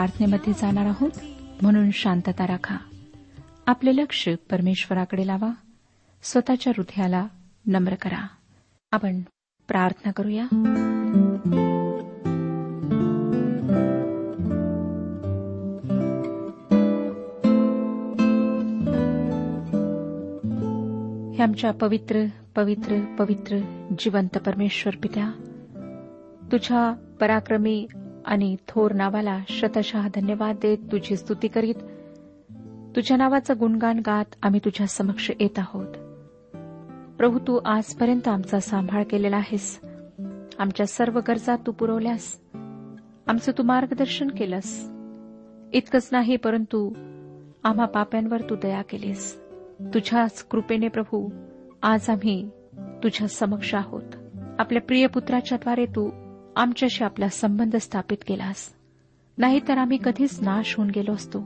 प्रार्थनेमध्ये जाणार आहोत. म्हणून शांतता राखा. आपले लक्ष परमेश्वराकडे लावा. स्वतःच्या हृदयाला नम्र करा. आपण प्रार्थना करूया. हे आमच्या पवित्र पवित्र पवित्र जिवंत परमेश्वर पित्या तुझ्या पराक्रमी आणि थोर नावाला शतशः धन्यवाद देत तुझी स्तुती करीत. तुझ्या नावाचं गुणगान गात आम्ही तुझ्या समक्ष येत आहोत. प्रभू तू आजपर्यंत आमचा सांभाळ केलेला आहेस. आमच्या सर्व गरजा तू पुरवल्यास. आमचं तू मार्गदर्शन केलंस. इतकंच नाही परंतु आम्हा पाप्यांवर तू दया केलीस. तुझ्याच कृपेने प्रभू आज आम्ही तुझ्या समक्ष आहोत. आपल्या प्रिय पुत्राच्याद्वारे तू आमच्याशी आपला संबंध स्थापित केलास. नाहीतर आम्ही कधीच नाश होऊन गेलो असतो.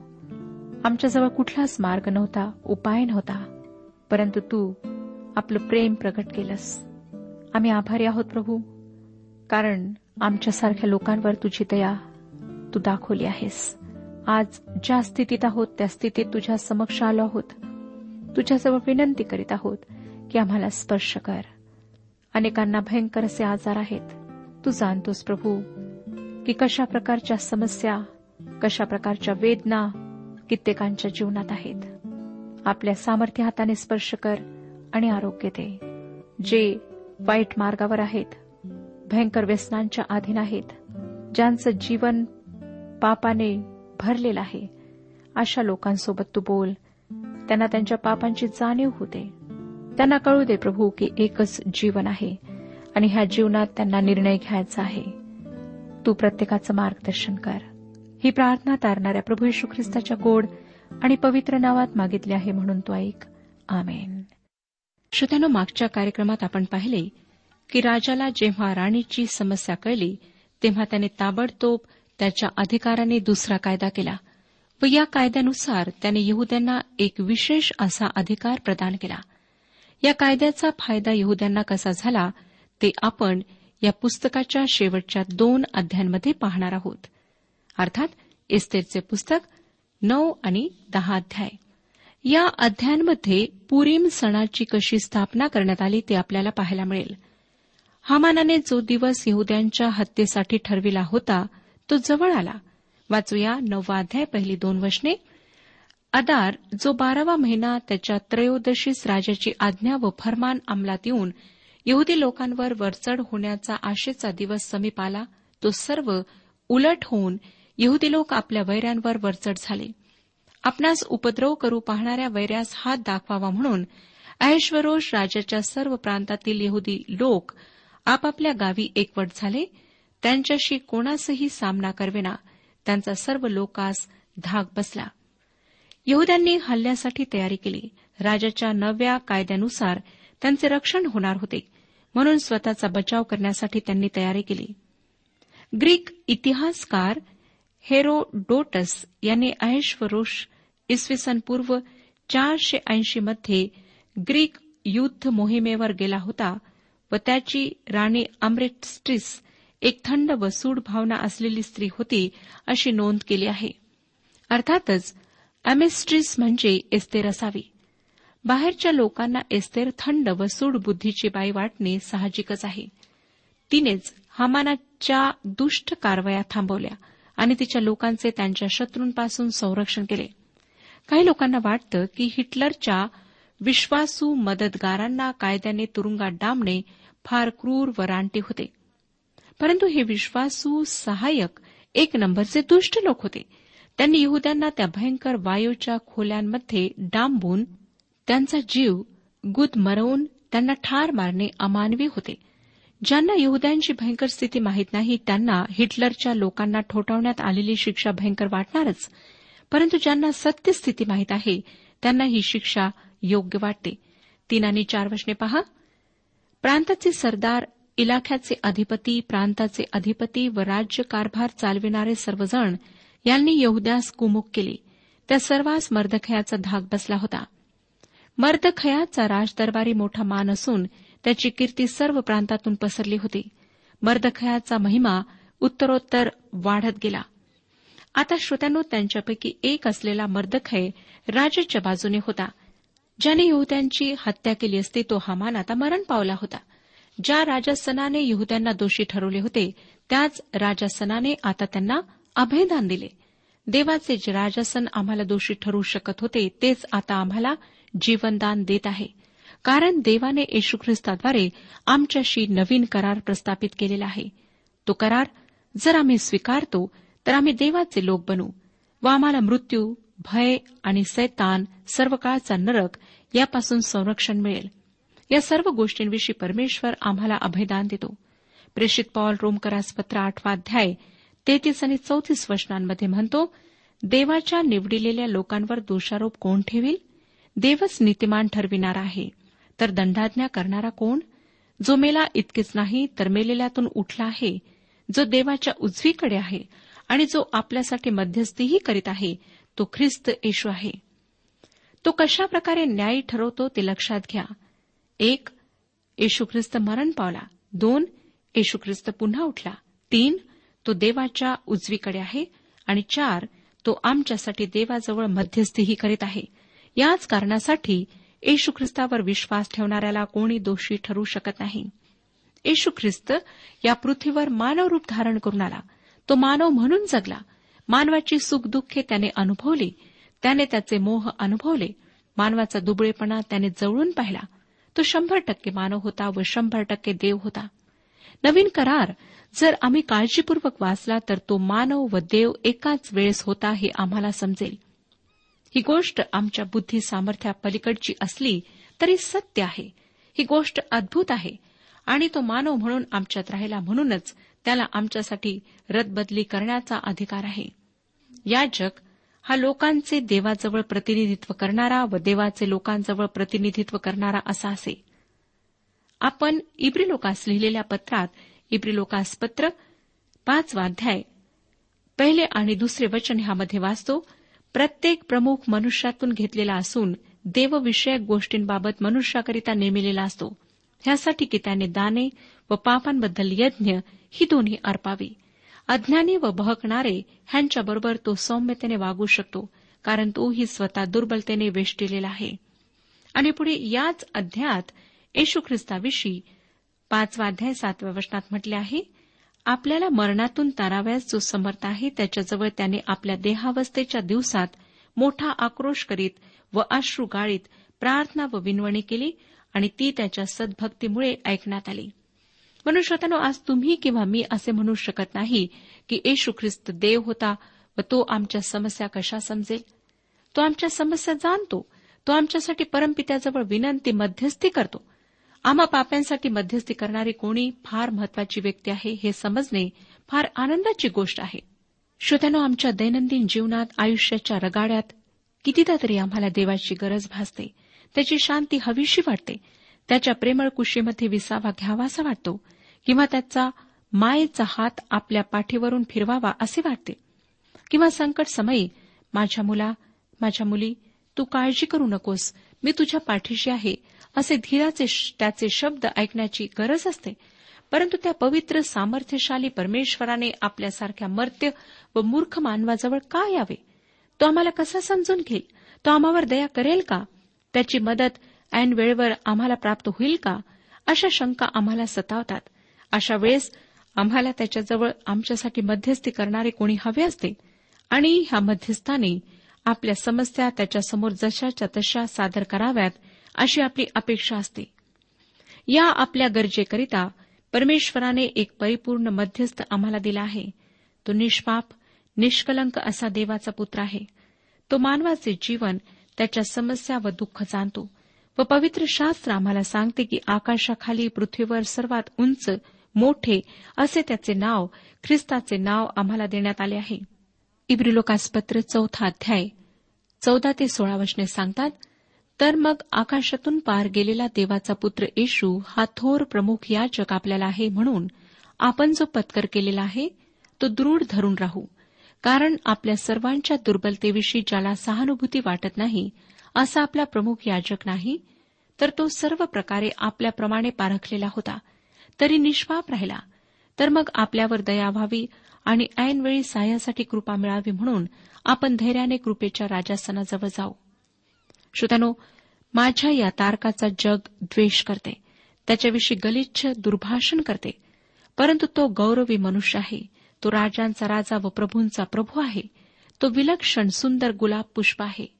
आमच्याजवळ कुठलाच मार्ग नव्हता उपाय नव्हता. परंतु तू आपलं प्रेम प्रकट केलंस. आम्ही आभारी आहोत प्रभू. कारण आमच्यासारख्या लोकांवर तुझी दया तू दाखवली आहेस. आज ज्या स्थितीत आहोत त्या स्थितीत तुझ्या समक्ष आलो आहोत. तुझ्याजवळ विनंती करीत आहोत की आम्हाला स्पर्श कर. अनेकांना भयंकर असे आजार आहेत. तू जाणतोस प्रभू की कशा प्रकारच्या समस्या कशा प्रकारच्या वेदना कित्येकांच्या जीवनात आहेत. आपल्या सामर्थ्य हाताने स्पर्श कर आणि आरोग्य दे. जे वाईट मार्गावर आहेत भयंकर व्यसनांच्या अधीन आहेत ज्यांचं जीवन पापाने भरलेलं आहे अशा लोकांसोबत तू बोल. त्यांना त्यांच्या पापांची जाणीव होते त्यांना कळू दे प्रभू की एकच जीवन आहे. आणि ह्या जीवनात त्यांना निर्णय घ्यायचा आहे. तू प्रत्येकाचं मार्गदर्शन कर. ही प्रार्थना तारणाऱ्या प्रभू यशू ख्रिस्ताच्या गोड आणि पवित्र नावात मागितली आहे म्हणून तो ऐक. आमेन. श्रोत्यानो मागच्या कार्यक्रमात आपण पाहिले की राजाला जेव्हा राणीची समस्या कळली तेव्हा त्याने ताबडतोब त्याच्या अधिकाराने दुसरा कायदा केला व या कायद्यानुसार त्याने यहद्यांना एक विशेष असा अधिकार प्रदान केला. या कायद्याचा फायदा यहद्यांना कसा झाला ते आपण या पुस्तकाच्या शेवटच्या दोन अध्यायांमध्ये पाहणार आहोत. अर्थात इस्तेरचे पुस्तक नऊ आणि दहा अध्याय. या अध्यायांमध्ये पुरीम सणाची कशी स्थापना करण्यात आली ते आपल्याला पाहायला मिळेल. हमानाने जो दिवस यहद्यांच्या हत्येसाठी ठरविला होता तो जवळ आला. वाचूया नववा अध्याय पहिली दोन वशने अदार जो बारावा महिना त्याच्या त्रयोदशीस राजाची आज्ञा व फरमान अंमलात येऊन यहुदी लोकांवर वरचढ होण्याचा आशेचा दिवस समीप आला. तो सर्व उलट होऊन यहुदी लोक आपल्या वैऱ्यांवर वरचढ झाले. आपणास उपद्रव करू पाहणाऱ्या वैऱ्यास हात दाखवावा म्हणून ऐश्वरोष राजाच्या सर्व प्रांतातील यहुदी लोक आपापल्या गावी एकवट झाले. त्यांच्याशी कोणासही सामना करवेना. त्यांचा सर्व लोकास धाक बसला. यहद्यांनी हल्ल्यासाठी तयारी केली. राजाच्या नव्या कायद्यानुसार त्यांचे रक्षण होणार होते. म्हणून स्वतःचा बचाव करण्यासाठी त्यांनी तयारी केली. ग्रीक इतिहासकार हेरोडोटस यांनी अहेश्वरोष इसवी सन पूर्व चारशे ऐंशी मध्ये ग्रीक युद्ध मोहिमेवर गेला होता व त्याची राणी अमृतस्ट्रिस एक थंड व सूड भावना असलेली स्त्री होती अशी नोंद केली आहे. अर्थातच अमेस्ट्रिस म्हणजे एस्तेर असावी. बाहेरच्या लोकांना एस्तेर थंड व सूड बुद्धीची बाई वाटणे साहजिकच आहे. तिनेच हमानाच्या दुष्ट कारवाया थांबवल्या आणि तिच्या लोकांचे त्यांच्या शत्रूंपासून संरक्षण केले. काही लोकांना वाटतं की हिटलरच्या विश्वासू मदतगारांना कायद्याने तुरुंगात डांबणे फार क्रूर व रानटी होते. परंतु हे विश्वासू सहाय्यक एक नंबरचे दुष्ट लोक होते. त्यांनी यहद्यांना त्या भयंकर वायूच्या खोल्यांमध्ये डांबून त्यांचा जीव गुदमरवून त्यांना ठार मारणे अमानवी होते. ज्यांना यहद्यांची भयंकर स्थिती माहीत नाही त्यांना हिटलरच्या लोकांना ठोठावण्यात आलेली शिक्षा भयंकर वाटणारच. परंतु ज्यांना सत्य स्थिती माहीत आहे त्यांना ही शिक्षा योग्य वाटते. तीन आणि चार वचने पहा. प्रांताचे सरदार इलाख्याचे अधिपती प्रांताचे अधिपती व राज्य कारभार चालविणारे सर्वजण यांनी यहद्यास कुमुक केले. त्या सर्वांस मर्दखयाचा धाक बसला होता. मर्दखयाचा राजदरबारी मोठा मान असून त्याची कीर्ती सर्व प्रांतातून पसरली होती. मर्दखयाचा महिमा उत्तरोत्तर वाढत गेला. आता श्रोत्यांनो त्यांच्यापैकी एक असलेला मर्दखय राजाच्या बाजूने होता. ज्याने यहुद्यांची हत्या केली असती तो हमान आता मरण पावला होता. ज्या राजासनाने यहुद्यांना दोषी ठरवले होते त्याच राजासनाने आता त्यांना अभयदान दिले. देवाचे जे राजासन आम्हाला दोषी ठरू शकत होते तेच आता आम्हाला जीवनदान देत आहे. कारण देवाने येशू ख्रिस्ताद्वारे आमच्याशी नवीन करार प्रस्थापित केलेला आहे. तो करार जर आम्ही स्वीकारतो तर आम्ही देवाचे लोक बनू व आम्हाला मृत्यू भय आणि सैतान सर्व काळचा नरक यापासून संरक्षण मिळेल. या सर्व गोष्टींविषयी परमेश्वर आम्हाला अभयदान देतो. प्रेषित पॉल रोमकरास पत्र आठवा अध्याय तेहतीस आणि चौतीस वचनांमध्ये म्हणतो देवाच्या निवडिलेल्या लोकांवर दोषारोप कोण ठेवील? देवच नीतिमान ठरविणार आहे. तर दंडाज्ञा करणारा कोण? जो मेला इतकेच नाही तर मेलेल्यातून उठला आहे. जो देवाच्या उजवीकडे आहे आणि जो आपल्यासाठी मध्यस्थीही करीत आहे तो ख्रिस्त येशू आहे. तो कशा प्रकारे न्यायी ठरवतो ते लक्षात घ्या. एक येशू ख्रिस्त मरण पावला. दोन येशू ख्रिस्त पुन्हा उठला. तीन तो देवाच्या उजवीकडे आहे आणि चार तो आमच्यासाठी देवाजवळ मध्यस्थीही करीत आहे. याच कारणासाठी येशू ख्रिस्तावर विश्वास ठेवणाऱ्याला कोणी दोषी ठरू शकत नाही. येशू ख्रिस्त या पृथ्वीवर मानव रूप धारण करून आला. तो मानव म्हणून जगला. मानवाची सुखदुःखे त्याने अनुभवली. त्याने त्याचे मोह अनुभवले. मानवाचा दुबळेपणा त्याने जवळून पाहिला. तो शंभर टक्के मानव होता व शंभर टक्के देव होता. नवीन करार. जर आम्ही काळजीपूर्वक वाचला तर तो मानव व देव एकाच वेळेस होता हे आम्हाला समजेल. ही गोष्ट आमच्या बुद्धी सामर्थ्या पलीकडची असली तरी सत्य आहे. ही गोष्ट अद्भुत आहे. आणि तो मानव म्हणून आमच्यात राहिला म्हणूनच त्याला आमच्यासाठी रदबदली करण्याचा अधिकार आहे. याजक हा लोकांचे देवाजवळ प्रतिनिधित्व करणारा व देवाचे लोकांजवळ प्रतिनिधित्व करणारा असा असे. आपण इब्री लोकास लिहिलेल्या पत्रात इब्री लोकास पत्र पाचवा अध्याय. पहिले आणि दुसरे वचन ह्यामध्ये वाचतो प्रत्येक प्रमुख मनुष्यातून घेतलेला असून देवविषयक गोष्टींबाबत मनुष्याकरिता नेमिलेला असतो. ह्यासाठी की त्याने दाने व पापांबद्दल यज्ञ ही दोन्ही अर्पावी. अज्ञानी व बहकणारे ह्यांच्याबरोबर तो सौम्यतेने वागू शकतो कारण तोही स्वतः दुर्बलतेने वेष्टिलेला आहे. आणि पुढे याच अध्यायात येशू ख्रिस्ताविषयी पाचवा अध्याय सातव्या वचनात म्हटले आहे आपल्याला मरणातून ताराव्यास जो समर्थ आहे त्याच्याजवळ त्याने आपल्या देहावस्थेच्या दिवसात मोठा आक्रोश करीत व अश्रू गाळीत प्रार्थना व विनवणी केली आणि ती त्याच्या सद्भक्तीमुळे ऐकण्यात आली. मनुष्यतानो आज तुम्ही किंवा मी असे म्हणू शकत नाही की येशू ख्रिस्त देव होता व तो आमच्या समस्या कशा समजेल? तो आमच्या समस्या जाणतो तो आमच्यासाठी परमपित्याजवळ विनंती मध्यस्थी करतो आम्हा पाप्यांसाठी मध्यस्थी करणारी कोणी फार महत्वाची व्यक्ती आहे हे समजणे फार आनंदाची गोष्ट आहे. श्रोत्यानो आमच्या दैनंदिन जीवनात आयुष्याच्या रगाड्यात कितीदा तरी आम्हाला देवाची गरज भासते. त्याची शांती हवीशी वाटते. त्याच्या प्रेमळ कुशीमध्ये विसावा घ्यावासा वाटतो किंवा त्याचा मायेचा हात आपल्या पाठीवरून फिरवावा असे वाटते. किंवा संकट समयी माझ्या मुला माझ्या मुली तू काळजी करू नकोस. मी तुझ्या पाठीशी आहे. असे धीराचे त्याचे शब्द ऐकण्याची गरज असते. परंतु त्या पवित्र सामर्थ्यशाली परमेश्वराने आपल्यासारख्या मर्त्य व मूर्ख मानवाजवळ का यावे? तो आम्हाला कसा समजून घेईल? तो आम्हावर दया करेल का? त्याची मदत ऐन वेळेवर आम्हाला प्राप्त होईल का? अशा शंका आम्हाला सतावतात. अशा वेळेस आम्हाला त्याच्याजवळ आमच्यासाठी मध्यस्थी करणारे कोणी हवे असते? आणि ह्या मध्यस्थाने आपल्या समस्या त्याच्यासमोर जशाच्या तशा सादर कराव्यात अशी आपली अपेक्षा असते. या आपल्या गरजेकरिता परमेश्वराने एक परिपूर्ण मध्यस्थ आम्हाला दिला आहे. तो निष्पाप निष्कलंक असा देवाचा पुत्र आहे. तो मानवाचे जीवन त्याच्या समस्या व दुःख जाणतो व पवित्र शास्त्र आम्हाला सांगते की आकाशाखाली पृथ्वीवर सर्वात उंच मोठे असे त्याचे नाव ख्रिस्ताचे नाव आम्हाला देण्यात आले आहे. इब्रिलोकासपत्र चौथा अध्याय चौदा ते सोळा वचने सांगतात तर मग आकाशातून पार गेलेला देवाचा पुत्र येशू हा थोर प्रमुख याचक आपल्याला आहे म्हणून आपण जो पत्कर केलेला आहे तो दृढ धरून राहू. कारण आपल्या सर्वांच्या दुर्बलतेविषयी ज्याला सहानुभूती वाटत नाही असा आपला प्रमुख याजक नाही तर तो सर्व प्रकारे आपल्याप्रमाणे पारखलेला होता. तरी निष्पाप राहिला. तर मग आपल्यावर दया व्हावी आणि ऐनवेळी साह्यासाठी कृपा मिळावी म्हणून आपण धैर्याने कृपेच्या राजासनाजवळ जाऊ. श्रोत्यानो माझ्या या तारकाचा जग द्वेष करते. त्याच्याविषयी गलिच्छ दुर्भाषण करते. परंतु तो गौरवी मनुष्य आहे. तो राजांचा राजा व प्रभूंचा प्रभू आहे. तो विलक्षण सुंदर गुलाब पुष्प आहे.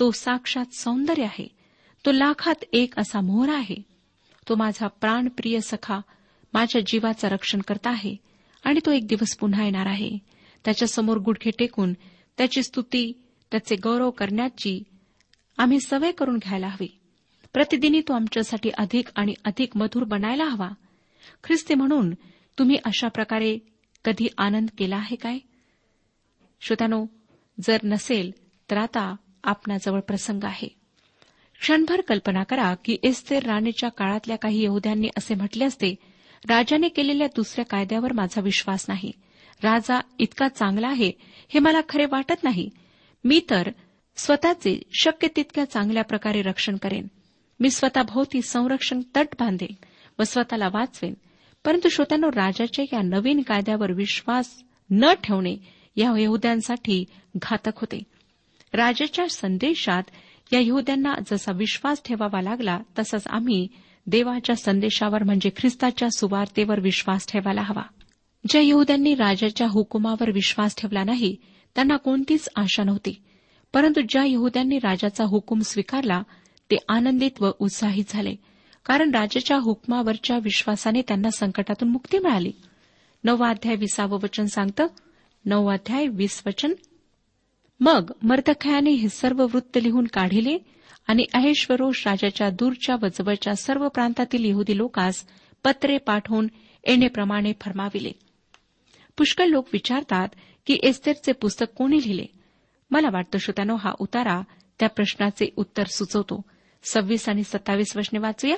तो साक्षात सौंदर्य आहे. तो लाखात एक असा मोहरा आहे. तो माझा प्राणप्रिय सखा माझ्या जीवाचा रक्षण करता आहे आणि तो एक दिवस पुन्हा येणार आहे. त्याच्यासमोर गुडघे टेकून त्याची स्तुती त्याचे गौरव करण्याची आम्ही सवय करून घ्यायला हवी. प्रतिदिनी तो आमच्यासाठी अधिक आणि अधिक मधुर बनायला हवा. ख्रिस्ती म्हणून तुम्ही अशा प्रकारे कधी आनंद केला आहे काय? श्रोत्यानो जर नसेल तर आता आपणाजवळ प्रसंग आहे. क्षणभर कल्पना करा की एस्तेर राणीच्या काळातल्या काही यहद्यांनी असे म्हटले असते राजाने केलेल्या दुसऱ्या कायद्यावर माझा विश्वास नाही. राजा इतका चांगला आहे हे मला खरे वाटत नाही. मी तर स्वतःचे शक्य तितक्या चांगल्या प्रकारे रक्षण करेन. मी स्वतःभोवती संरक्षण तट बांधेन व स्वतःला वाचवेन. परंतु श्रोत्यानो राजाच्या या नवीन कायद्यावर विश्वास न ठेवणे या यहद्यांसाठी घातक होते. राजाच्या संदेशात या यहद्यांना जसा विश्वास ठेवावा लागला तसाच आम्ही देवाच्या संदेशावर म्हणजे ख्रिस्ताच्या सुवार्तेवर विश्वास ठेवायला हवा. ज्या यहद्यांनी राजाच्या हुकुमावर विश्वास ठेवला नाही त्यांना कोणतीच आशा नव्हती. परंतु ज्या यहद्यांनी राजाचा हुकूम स्वीकारला ते आनंदित व उत्साहित झाले कारण राजाच्या हुकमावरच्या विश्वासाने त्यांना संकटातून मुक्ती मिळाली. नववा अध्याय विसावं वचन सांगतं नववा अध्याय वीस वचन मग मर्दखयाने हे सर्व वृत्त लिहून काढिले आणि अहेश्वरोष राजाच्या दूरच्या व जवळच्या सर्व प्रांतातील यहुदी लोकांस पत्रे पाठवून येण्याप्रमाणे फरमाविले. पुष्कळ लोक विचारतात की एस्तेरचे पुस्तक कोणी लिहिले? मला वाटतं श्रोत्यानो हा उतारा त्या प्रश्नाचे उत्तर सुचवतो. सव्वीस आणि सत्तावीस वचने वाचूया.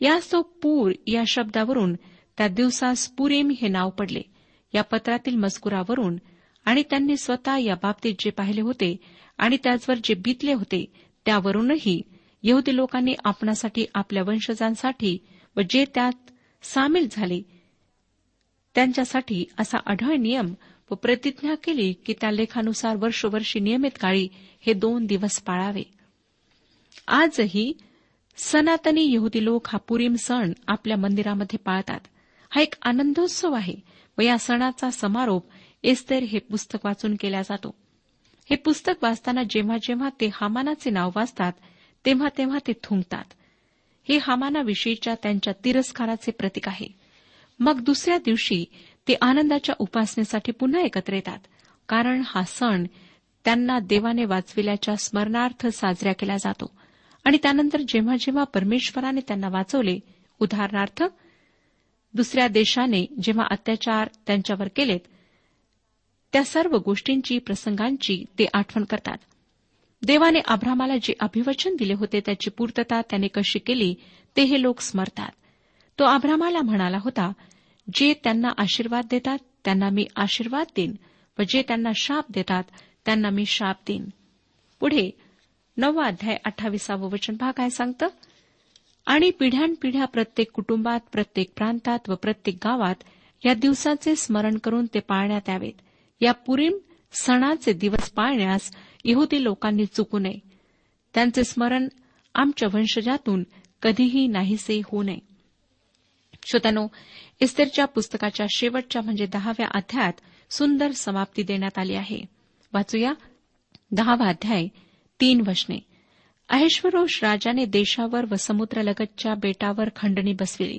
यास तो पूर या शब्दावरून त्या दिवसास पुरेम हे नाव पडले. या पत्रातील मजकुरावरून आणि त्यांनी स्वतः या बाबतीत जे पाहिले होते आणि त्याचवर जे बीतले होते त्यावरूनही यहुदी लोकांनी आपणासाठी आपल्या वंशजांसाठी व जे त्यात सामील झाले त्यांच्यासाठी असा आढळ नियम व प्रतिज्ञा केली की त्या लेखानुसार वर्षोवर्षी नियमित काळी हे दोन दिवस पाळावे. आजही सनातनी यहुदी लोक हा पुरीम सण आपल्या मंदिरामध्ये पाळतात. हा एक आनंदोत्सव आहे व या सणाचा समारोप एस्तेर हे पुस्तक वाचून केला जातो. हे पुस्तक वाचताना जेव्हा जेव्हा ते हामानाचे नाव वाचतात तेव्हा तेव्हा ते थुंकतात. हे हामानाविषयीच्या त्यांच्या तिरस्काराचे प्रतीक आहे. मग दुसऱ्या दिवशी ते आनंदाच्या उपासनेसाठी पुन्हा एकत्र येतात. कारण हा सण त्यांना देवाने वाचविल्याच्या स्मरणार्थ साजरा केला जातो. आणि त्यानंतर जेव्हा जेव्हा परमेश्वराने त्यांना वाचवले उदाहरणार्थ दुसऱ्या देशाने जेव्हा अत्याचार त्यांच्यावर केलेत त्या सर्व गोष्टींची प्रसंगांची ते आठवण करतात. देवाने आभ्रामाला जे अभिवचन दिले होते त्याची पूर्तता त्याने कशी केली ते हे लोक स्मरतात. तो आभ्रामाला म्हणाला होता जे त्यांना आशीर्वाद देतात त्यांना मी आशीर्वाद देईन. व जे त्यांना शाप देतात त्यांना मी शाप देईन. पुढे नववा अध्याय अठ्ठावीसावं वचन भाग काय सांगतं आणि पिढ्यानपिढ्या प्रत्येक कुटुंबात प्रत्येक प्रांतात व प्रत्येक गावात या दिवसाचे स्मरण करून ते पाळण्यात यावेत. या पुरीम सणाचे दिवस पाळण्यास यहुदी लोकांनी चुकू नये. त्यांचे स्मरण आमच्या वंशजातून कधीही नाहीसे होऊ नये. श्रोत्यानो इस्तेरच्या पुस्तकाच्या शेवटच्या म्हणजे दहाव्या अध्यायात सुंदर समाप्ती देण्यात आली आहे. वाचूया दहावा अध्याय तीन वचने. अहेश्वरोष राजाने देशावर व समुद्रलगतच्या बेटावर खंडणी बसविली.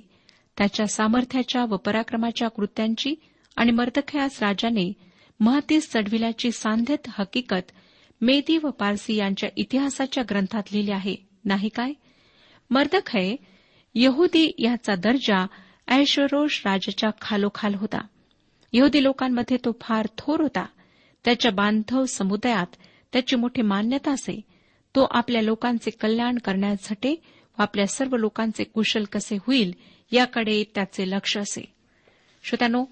त्याच्या सामर्थ्याच्या व पराक्रमाच्या कृत्यांची आणि मर्दखयास राजाने महतीस चढविल्याची सांध्यत हकीकत मेदी व पारसी यांच्या इतिहासाच्या ग्रंथात लिहिली आहे. नाही काय? मर्दखय यहुदी याचा दर्जा ऐश्वरोष राजाच्या खालोखाल होता. यहुदी लोकांमध्ये तो फार थोर होता. त्याच्या बांधव समुदायात त्याची मोठी मान्यता असे. तो आपल्या लोकांचे कल्याण करण्यासाठी व आपल्या सर्व लोकांचे कुशल कसे होईल याकडे त्याचे लक्ष असे. श्रोत्यानो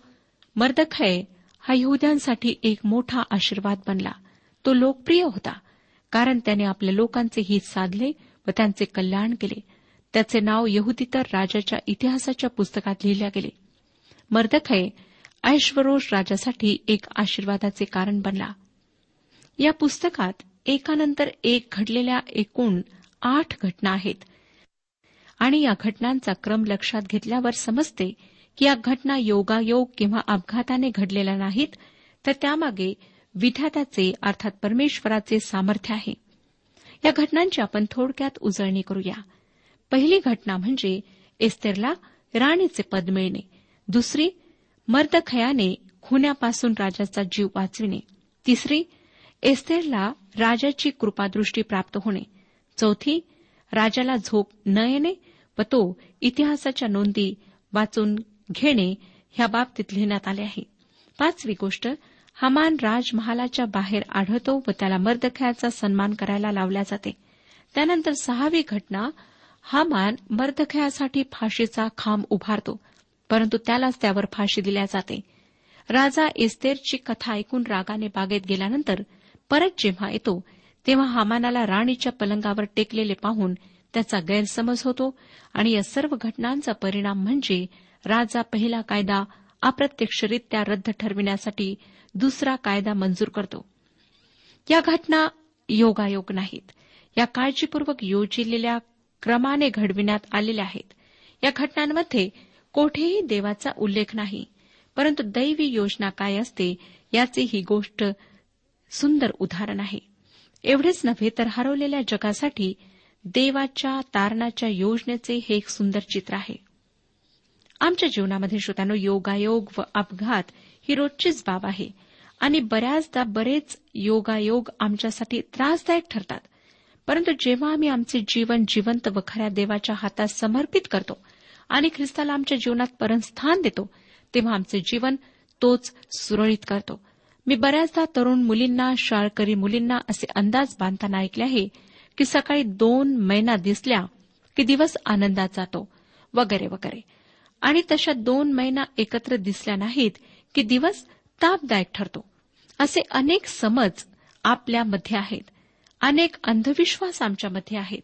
मर्दखय हा यहुद्यांसाठी एक मोठा आशीर्वाद बनला. तो लोकप्रिय होता कारण त्याने आपल्या लोकांचे हित साधले व त्यांचे कल्याण केले. त्याचे नाव यहुदीतर राजाच्या इतिहासाच्या पुस्तकात लिहिल्या गेले. मर्दखय ऐश्वरोष राजासाठी एक आशीर्वादाचे कारण बनला. या पुस्तकात एकानंतर एक घडलेल्या एकूण आठ घटना आहेत. आणि या घटनांचा क्रम लक्षात घेतल्यावर समजते की या घटना योगायोग किंवा अपघाताने घडलेल्या नाहीत तर त्यामागे विधात्याचे अर्थात परमेश्वराचे सामर्थ्य आहे. या घटनांची आपण थोडक्यात उजळणी करूया. पहिली घटना म्हणजे एस्तेरला राणीचे पद मिळणे. दुसरी मर्दखयाने खुन्यापासून राजाचा जीव वाचविणे. तिसरी एस्तेरला राजाची कृपादृष्टी प्राप्त होणे. चौथी राजाला झोप न येणे व तो इतिहासाच्या नोंदी वाचून घेणे ह्या बाबतीत लिहिण्यात आले आहे. पाचवी गोष्ट हमान राजमहालाच्या बाहेर आढळतो व त्याला मर्दखयाचा सन्मान करायला लावल्या जाते. त्यानंतर सहावी घटना हामान मर्दखयासाठी फाशीचा खांब उभारतो परंतु त्यालाच त्यावर फाशी दिल्या जाते. राजा इस्तेरची कथा ऐकून रागाने बागेत गेल्यानंतर परत जेव्हा येतो तेव्हा हामानाला राणीच्या पलंगावर टेकलेले पाहून त्याचा गैरसमज होतो आणि या सर्व घटनांचा परिणाम म्हणजे राजा पहिला कायदा अप्रत्यक्षरित्या रद्द ठरविण्यासाठी दुसरा कायदा मंजूर करतो. या घटना योगायोग नाहीत. या काळजीपूर्वक योजिलेल्या क्रमाने घडविण्यात आलेल्या आहेत. या घटनांमध्ये कोठेही देवाचा उल्लेख नाही परंतु दैवी योजना काय असते याचे ही गोष्ट सुंदर उदाहरण आहे. एवढेच नव्हे तर हरवलेल्या जगासाठी देवाच्या तारणाच्या योजनेचे हे एक सुंदर चित्र आहे. आमच्या जीवनामध्ये श्रोत्यानो योगायोग व अपघात ही रोजचीच बाब आहे आणि बऱ्याचदा बरेच योगायोग आमच्यासाठी त्रासदायक ठरतात. परंतु जेव्हा आम्ही आमचे जीवन जिवंत व खऱ्या देवाच्या हातात समर्पित करतो आणि ख्रिस्ताला आमच्या जीवनात परमस्थान देतो तेव्हा आमचे जीवन तोच सुरळीत करतो. मी बऱ्याचदा तरुण मुलींना शाळकरी मुलींना असे अंदाज बांधताना ऐकले आहे की सकाळी दोन मैना दिसल्या की दिवस आनंदात जातो वगैरे वगैरे. आणि तशा दोन मैना एकत्र दिसल्या नाहीत की दिवस तापदायक ठरतो. असे अनेक समज आपल्यामध्ये आहेत. अनेक अंधविश्वास आमच्यामध्ये आहेत.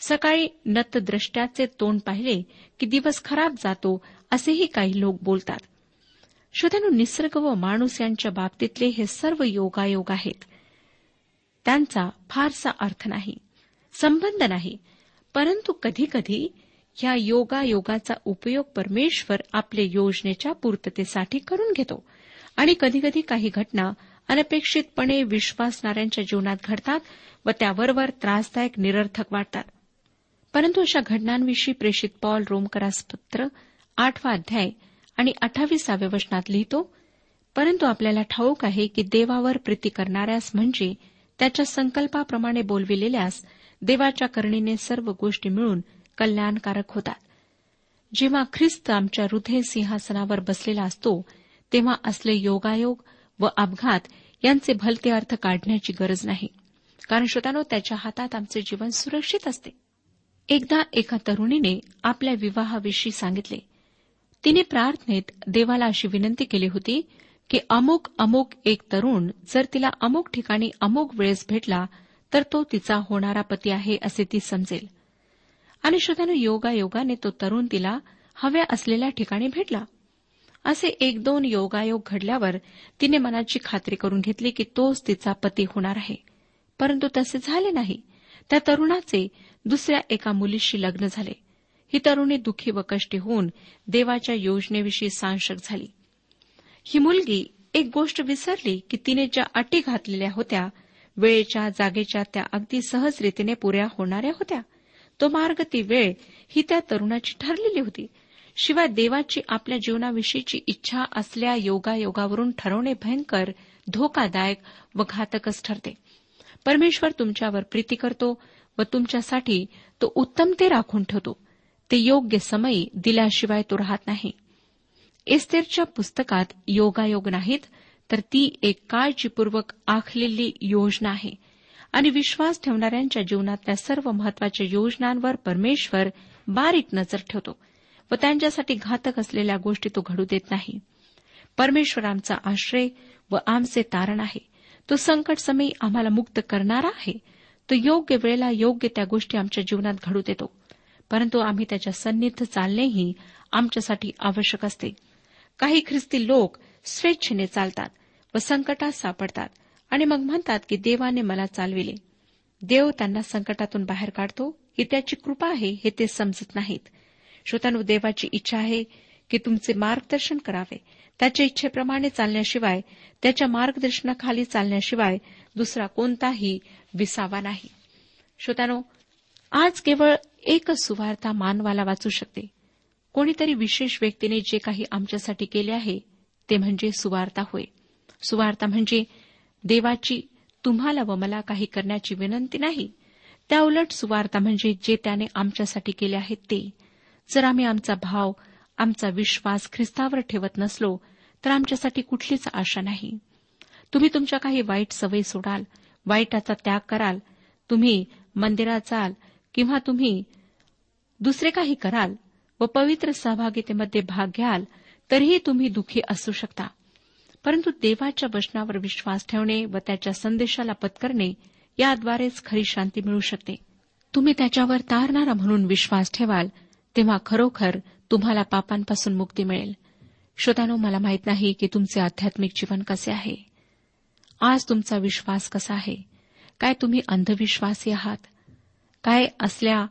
सकाळी नतद्रष्ट्याचे तोंड पाहिले की दिवस खराब जातो असेही काही लोक बोलतात. श्रोत्यानु निसर्ग व माणूस यांच्या बाबतीतले हे सर्व योगायोग आहेत. त्यांचा फारसा अर्थ नाही संबंध नाही. परंतु कधीकधी ह्या योगायोगाचा उपयोग परमेश्वर आपल्या योजनेच्या पूर्ततेसाठी करून घेतो. आणि कधीकधी काही घटना अनपेक्षितपणे विश्वासणाऱ्यांच्या जीवनात घडतात व त्याबरोबर त्रासदायक निरर्थक वाटतात. परंतु अशा घटनांविषयी प्रेषित पॉल रोमकरास पत्र आठवा अध्याय आणि अठ्ठावीसाव्या वचनात लिहितो परंतु आपल्याला ठाऊक आहे की देवावर प्रीती करणाऱ्यास म्हणजे त्याच्या संकल्पाप्रमाणे बोलविलेल्यास देवाच्या करणीने सर्व गोष्टी मिळून कल्याणकारक होतात. जेव्हा ख्रिस्त आमच्या हृदय सिंहासनावर बसलेला असतो तेव्हा असले योगायोग व अपघात यांचे भलते अर्थ काढण्याची गरज नाही. कारण श्रोतानो त्याच्या हातात आमचे जीवन सुरक्षित असते. एकदा एका तरुणीने आपल्या विवाहाविषयी सांगितले. तिने प्रार्थनेत देवाला अशी विनंती केली होती की अमुक अमुक एक तरुण जर तिला अमुक ठिकाणी अमुक वेळेस भेटला तर तो तिचा होणारा पती आहे असे ती समजेल. आणि श्रोत्यानं योगायोगाने तो तरुण तिला हव्या असलेल्या ठिकाणी भेटला. असे एक दोन योगायोग घडल्यावर तिने मनाची खात्री करून घेतली की तोच तिचा पती होणार आहे. परंतु तसे झाले नाही. त्या तरुणाचे दुसऱ्या एका मुलीशी लग्न झाले. ही तरुणी दुःखी व कष्टी होऊन देवाच्या योजनेविषयी सांशक झाली. ही मुलगी एक गोष्ट विसरली की तिने ज्या अटी घातलेल्या होत्या वेळेच्या जागेच्या त्या अगदी सहज रीतीने पुऱ्या होणाऱ्या होत्या. तो मार्ग ती वेळ ही त्या तरुणाची ठरलेली होती. शिवाय देवाची आपल्या जीवनाविषयीची इच्छा असल्या योगायोगावरून ठरवणे भयंकर धोकादायक व घातकच ठरते. परमेश्वर तुमच्यावर प्रीती करतो व तुमच्यासाठी तो उत्तम ते राखून ठेवतो. ते योग्य समयी दिल्याशिवाय तो राहत नाही. एस्तेरच्या पुस्तकात योगायोग नाहीत तर ती एक काळजीपूर्वक आखलेली योजना आहे. आणि विश्वास ठेवणाऱ्यांच्या जीवनातल्या सर्व महत्त्वाच्या योजनांवर परमेश्वर बारीक नजर ठेवतो. व त्यांच्यासाठी घातक असलेल्या गोष्टी तो घडू देत नाही. परमेश्वर आमचा आश्रय व आमचे तारण आहे. तो संकट समयी आम्हाला मुक्त करणारा आहे. तो योग्य वेळेला योग्य त्या गोष्टी आमच्या जीवनात घडू देतो. परंतु आम्ही त्याच्या सन्निध चालणेही आमच्यासाठी आवश्यक असते. काही ख्रिस्ती लोक स्वेच्छेने चालतात व संकटात सापडतात आणि मग म्हणतात की देवाने मला चालविले. देव त्यांना संकटातून बाहेर काढतो. ही त्याची कृपा आहे हे ते समजत नाहीत. श्रोतानु देवाची इच्छा आहे की तुमचे मार्गदर्शन करावे. त्याच्या इच्छेप्रमाणे चालण्याशिवाय त्याच्या मार्गदर्शनाखाली चालण्याशिवाय दुसरा कोणताही विसावा नाही. श्रोतानो आज केवळ एकच सुवार्ता मानवाला वाचू शकते. कोणीतरी विशेष व्यक्तीने जे काही आमच्यासाठी केले आहे ते म्हणजे सुवार्ता होय. सुवार्ता म्हणजे देवाची तुम्हाला व मला काही करण्याची विनंती नाही. त्याउलट सुवार्ता म्हणजे जे त्याने आमच्यासाठी केले आहे ते. जर आम्ही आमचा भाव आमचा विश्वास ख्रिस्तावर ठेवत नसलो तर आमच्यासाठी कुठलीच आशा नाही. तुम्ही तुमच्या काही वाईट सवयी सोडाल वाईटाचा त्याग कराल तुम्ही मंदिरात जाल किंवा तुम्ही दुसरे काही कराल व पवित्र सहभागितेमध्ये भाग घ्याल तरीही तुम्ही दुःखी असू शकता. परंतु देवाच्या वचनावर विश्वास ठेवणे व त्याच्या संदेशाला पत्करणे याद्वारेच खरी शांती मिळू शकते. तुम्ही त्याच्यावर तारणारा म्हणून विश्वास ठेवाल तेव्हा खरोखर तुम्हाला पापांपासून मुक्ती मिळेल. श्रोतानो मला माहीत नाही की तुमचे आध्यात्मिक जीवन कसे आहे. आज तुमचा विश्वास कसा आहे? काय तुम्ही अंधविश्वासी आहात? काय असल्या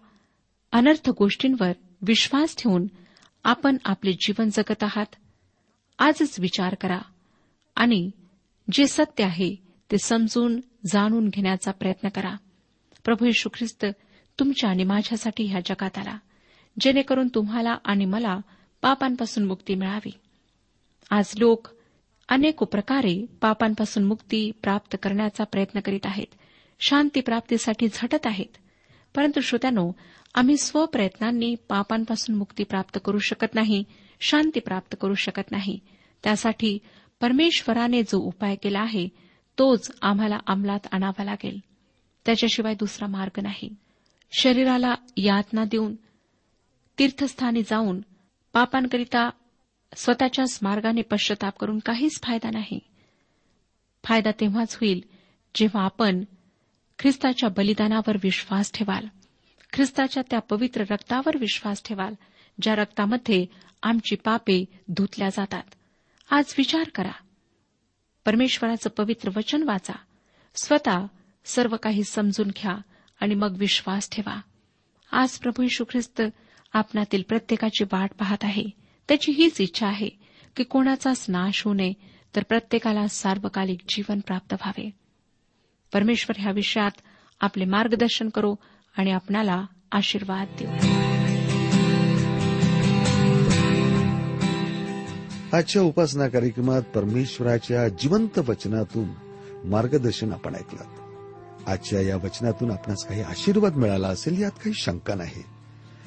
अनर्थ गोष्टींवर विश्वास ठेवून आपण आपले जीवन जगत आहात? आजच विचार करा आणि जे सत्य आहे ते समजून जाणून घेण्याचा प्रयत्न करा. प्रभू येशू ख्रिस्त तुमच्या आणि माझ्यासाठी ह्या जगात आला. जेणेकरून तुम्हाला आणि मला पापांपासून मुक्ती मिळावी. आज लोक अनेक प्रकारे पापांपासून मुक्ती प्राप्त करण्याचा प्रयत्न करीत आहेत. शांती प्राप्तीसाठी झटत आहेत. परंतु श्रोत्यानो आम्ही स्वप्रयत्नांनी पापांपासून मुक्ती प्राप्त करू शकत नाही शांती प्राप्त करू शकत नाही. त्यासाठी परमेश्वराने जो उपाय केला आहे तोच आम्हाला अंमलात आणावा लागेल. त्याच्याशिवाय दुसरा मार्ग नाही. शरीराला यातना देऊन तीर्थस्थानी जाऊन पापांकरिता स्वतःच्याच मार्गाने पश्चाताप करून काहीच फायदा नाही. फायदा तेव्हाच होईल जेव्हा आपण ख्रिस्ताच्या बलिदानावर विश्वास ठेवाल. ख्रिस्ताच्या त्या पवित्र रक्तावर विश्वास ठेवाल ज्या रक्तामध्ये आमची पापे धुतल्या जातात. आज विचार करा. परमेश्वराचं पवित्र वचन वाचा. स्वतः सर्व काही समजून घ्या आणि मग विश्वास ठेवा. आज प्रभू यशू ख्रिस्त आपणातील प्रत्येकाची वाट पाहत आहे. त्याची हीच इच्छा आहे की कोणाचाच नाश होऊ नये तर प्रत्येकाला सार्वकालिक जीवन प्राप्त व्हावे. परमेश्वर ह्या विषयात आपले मार्गदर्शन करो आणि आपणाला आशीर्वाद देऊ. आजच्या उपासना कार्यक्रमात परमेश्वराच्या जिवंत वचनातून मार्गदर्शन आपण ऐकलं. आजच्या या वचनातून आपणास काही आशीर्वाद मिळाला असेल यात काही शंका नाही.